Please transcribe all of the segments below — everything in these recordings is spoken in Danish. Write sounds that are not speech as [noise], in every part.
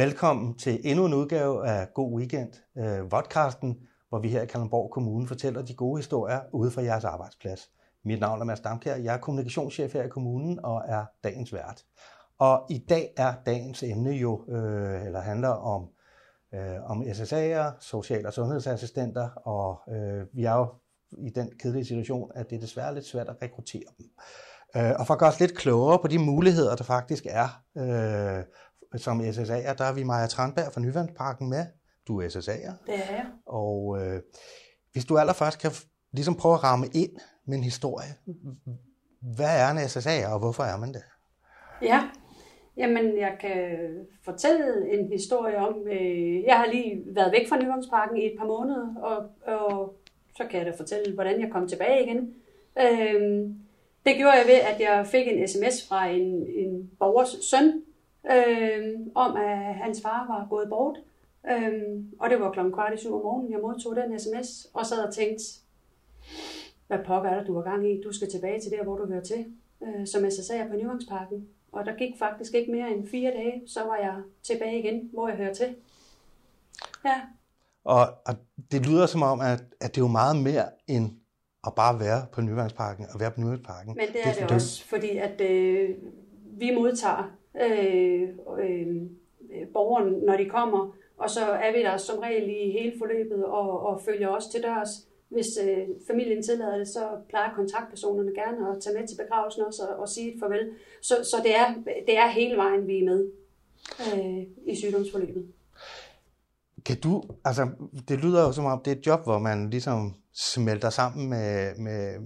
Velkommen til endnu en udgave af God Weekend, øh, vodcasten, hvor vi her i Kalundborg Kommune fortæller de gode historier ude fra jeres arbejdsplads. Mit navn er Mads Damkær, jeg er kommunikationschef her i kommunen og er dagens vært. Og i dag er dagens emne jo, øh, eller handler om, øh, om SSA'er, social- og sundhedsassistenter, og øh, vi er jo i den kedelige situation, at det er desværre lidt svært at rekruttere dem. Øh, og for at gøre os lidt klogere på de muligheder, der faktisk er øh, som SSA'er, der er vi Maja Tranberg fra Nyvandsparken med. Du er SSA'er. Det er jeg. Og øh, hvis du allerførst kan ligesom prøve at ramme ind med en historie. Hvad er en SSA'er, og hvorfor er man det? Ja, jamen jeg kan fortælle en historie om, øh, jeg har lige været væk fra Nyvandsparken i et par måneder, og, og så kan jeg da fortælle, hvordan jeg kom tilbage igen. Øh, det gjorde jeg ved, at jeg fik en sms fra en, en borgers søn, øh, om at hans far var gået bort. Øh, og det var klokken kvart i syv om morgenen, jeg modtog den sms, og sad og tænkte, hvad pokker er der, du har gang i? Du skal tilbage til der, hvor du hører til, øh, som SSA'er på Nyvangsparken. Og der gik faktisk ikke mere end fire dage, så var jeg tilbage igen, hvor jeg hører til. Ja. Og, og det lyder som om, at, at det er jo meget mere end at bare være på Nyvangsparken og være på Nyvangsparken. Men det er det, det også, fordi at øh, vi modtager Øh, øh, øh, borgeren, når de kommer, og så er vi der som regel i hele forløbet og, og følger også til dørs. Hvis øh, familien tillader det, så plejer kontaktpersonerne gerne at tage med til begravelsen også og, og sige et farvel. Så, så det, er, det er hele vejen, vi er med øh, i sygdomsforløbet. Kan du, altså det lyder jo som om, det er et job, hvor man ligesom smelter sammen med, med,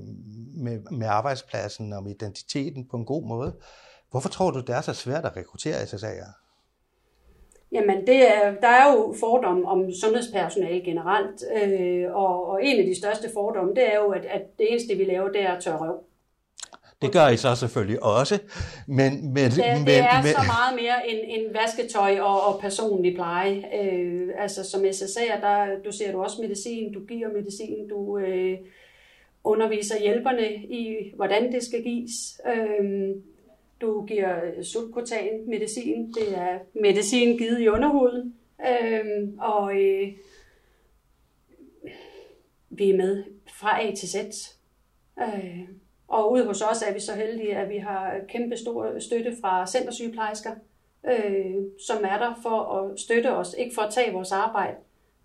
med, med arbejdspladsen og med identiteten på en god måde. Hvorfor tror du, det er så svært at rekruttere SSA'er? Jamen, det er, der er jo fordomme om sundhedspersonale generelt, øh, og, og en af de største fordomme, det er jo, at, at det eneste, vi laver, det er at tørre røv. Det gør I så selvfølgelig også, men... men det, men, det er men, så meget mere end, end vasketøj og, og personlig pleje. Øh, altså som SSA'er, der du ser du også medicin, du giver medicin, du øh, underviser hjælperne i, hvordan det skal gives. Øh, du giver sulkotan medicin. Det er medicin givet i underhuden. Øhm, og øh, vi er med fra A til Z. Øh, og ude hos os er vi så heldige, at vi har kæmpe stor støtte fra centersygeplejersker, øh, som er der for at støtte os, ikke for at tage vores arbejde.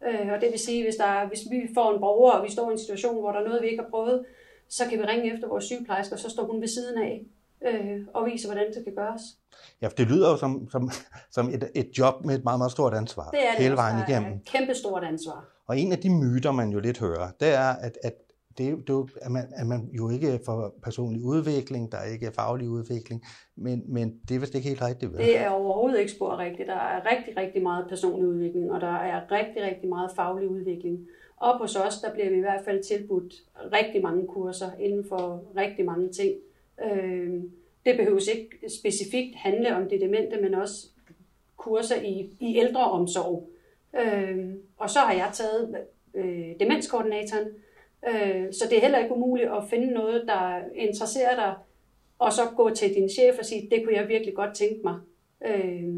Øh, og det vil sige, hvis, der, hvis vi får en borger, og vi står i en situation, hvor der er noget, vi ikke har prøvet, så kan vi ringe efter vores sygeplejersker, og så står hun ved siden af øh, og vise, hvordan det kan gøres. Ja, for det lyder jo som, som, som et, et job med et meget, meget stort ansvar. Det er det hele vejen igennem. Et kæmpe stort ansvar. Og en af de myter, man jo lidt hører, det er, at, at det, det, at, man, at man jo ikke får personlig udvikling, der er ikke faglig udvikling, men, men det er vist ikke helt rigtigt. Vel? Det er overhovedet ikke spor rigtigt. Der er rigtig, rigtig meget personlig udvikling, og der er rigtig, rigtig meget faglig udvikling. Og hos os, der bliver vi i hvert fald tilbudt rigtig mange kurser inden for rigtig mange ting. Øh, det behøves ikke specifikt handle om det demente, men også kurser i, i ældreomsorg. Øh, og så har jeg taget øh, demenskoordinatoren, øh, så det er heller ikke umuligt at finde noget, der interesserer dig, og så gå til din chef og sige, det kunne jeg virkelig godt tænke mig. Øh,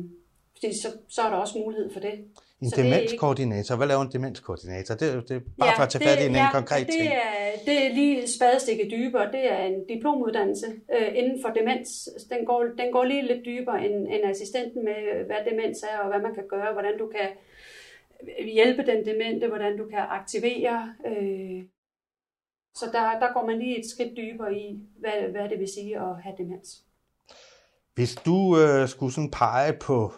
fordi så, så er der også mulighed for det. En så demenskoordinator. Hvad laver en demenskoordinator? Det, det er bare ja, for at tage fat i en, ja, en konkret det ting. Er, det er lige spadestikket dybere. Det er en diplomuddannelse øh, inden for demens. Den går, den går lige lidt dybere end, end assistenten med, hvad demens er, og hvad man kan gøre, hvordan du kan hjælpe den demente, hvordan du kan aktivere. Øh. Så der, der går man lige et skridt dybere i, hvad, hvad det vil sige at have demens. Hvis du øh, skulle sådan pege på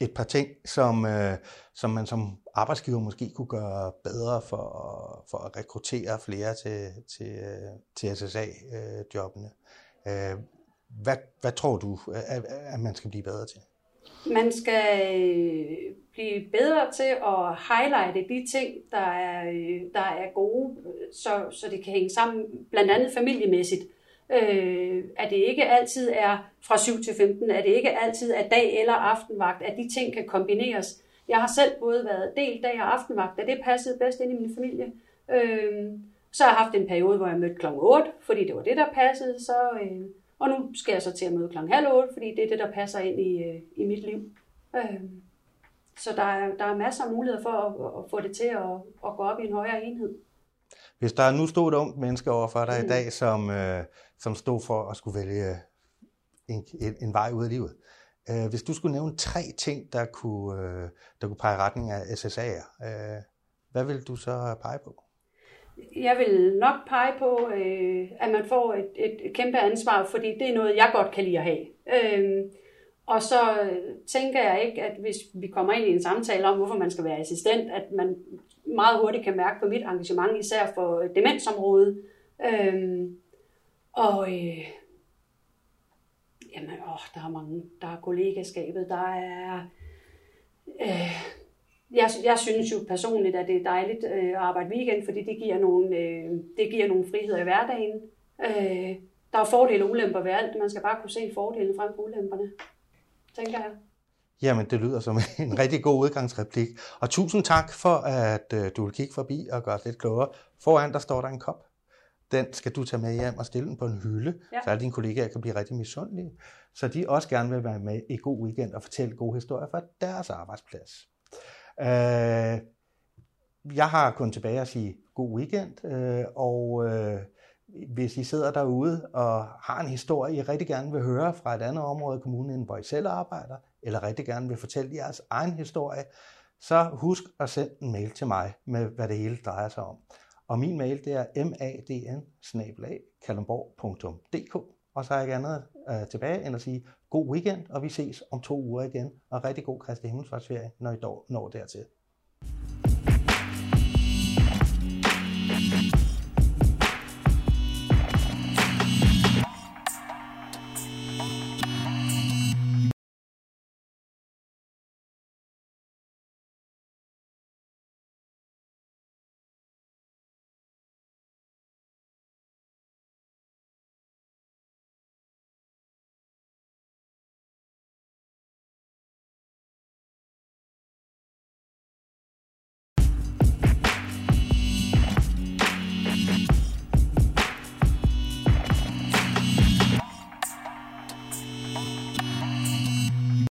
et par ting, som, øh, som man som arbejdsgiver måske kunne gøre bedre for, for at rekruttere flere til, til, til SSA-jobbene. Øh, øh, hvad, hvad tror du, øh, at, at man skal blive bedre til? Man skal øh, blive bedre til at highlighte de ting, der er, der er gode, så, så det kan hænge sammen, blandt andet familiemæssigt øh, Øh, at det ikke altid er fra 7 til 15, at det ikke altid er dag- eller aftenvagt, at de ting kan kombineres. Jeg har selv både været del dag- og aftenvagt, og det passede bedst ind i min familie. Øh, så har jeg haft en periode, hvor jeg mødte kl. 8, fordi det var det, der passede. Så, øh, og nu skal jeg så til at møde kl. halv 8, fordi det er det, der passer ind i, øh, i mit liv. Øh, så der er, der er masser af muligheder for at, at få det til at, at gå op i en højere enhed. Hvis der nu stod et ungt menneske overfor dig mm. i dag, som, øh, som stod for at skulle vælge en, en, en vej ud af livet. Øh, hvis du skulle nævne tre ting, der kunne, øh, der kunne pege retning af SSA'er, øh, hvad vil du så pege på? Jeg vil nok pege på, øh, at man får et, et kæmpe ansvar, fordi det er noget, jeg godt kan lide at have. Øh, og så tænker jeg ikke, at hvis vi kommer ind i en samtale om, hvorfor man skal være assistent, at man meget hurtigt kan mærke på mit engagement, især for øh, demensområdet. Øhm, og øh, jamen, åh, der er mange, der er kollegaskabet, der er... Øh, jeg, jeg synes jo personligt, at det er dejligt øh, at arbejde weekend, fordi det giver nogle, øh, det giver nogle friheder i hverdagen. Øh, der er fordele og ulemper ved alt. Man skal bare kunne se fordelene frem for ulemperne, tænker jeg. Jamen, det lyder som [laughs] en rigtig god udgangsreplik. Og tusind tak for, at øh, du vil kigge forbi og gøre os lidt klogere. Foran der står der en kop. Den skal du tage med hjem og stille den på en hylde, ja. så alle dine kollegaer kan blive rigtig misundelige. Så de også gerne vil være med i god weekend og fortælle gode historier fra deres arbejdsplads. Øh, jeg har kun tilbage at sige god weekend, øh, og øh, hvis I sidder derude og har en historie, I rigtig gerne vil høre fra et andet område i kommunen, hvor I selv arbejder, eller rigtig gerne vil fortælle jeres egen historie, så husk at sende en mail til mig med, hvad det hele drejer sig om. Og min mail, det er madn og så er jeg ikke andet øh, tilbage end at sige god weekend, og vi ses om to uger igen, og rigtig god Kristi Himmelsfartsferie, når I når dertil.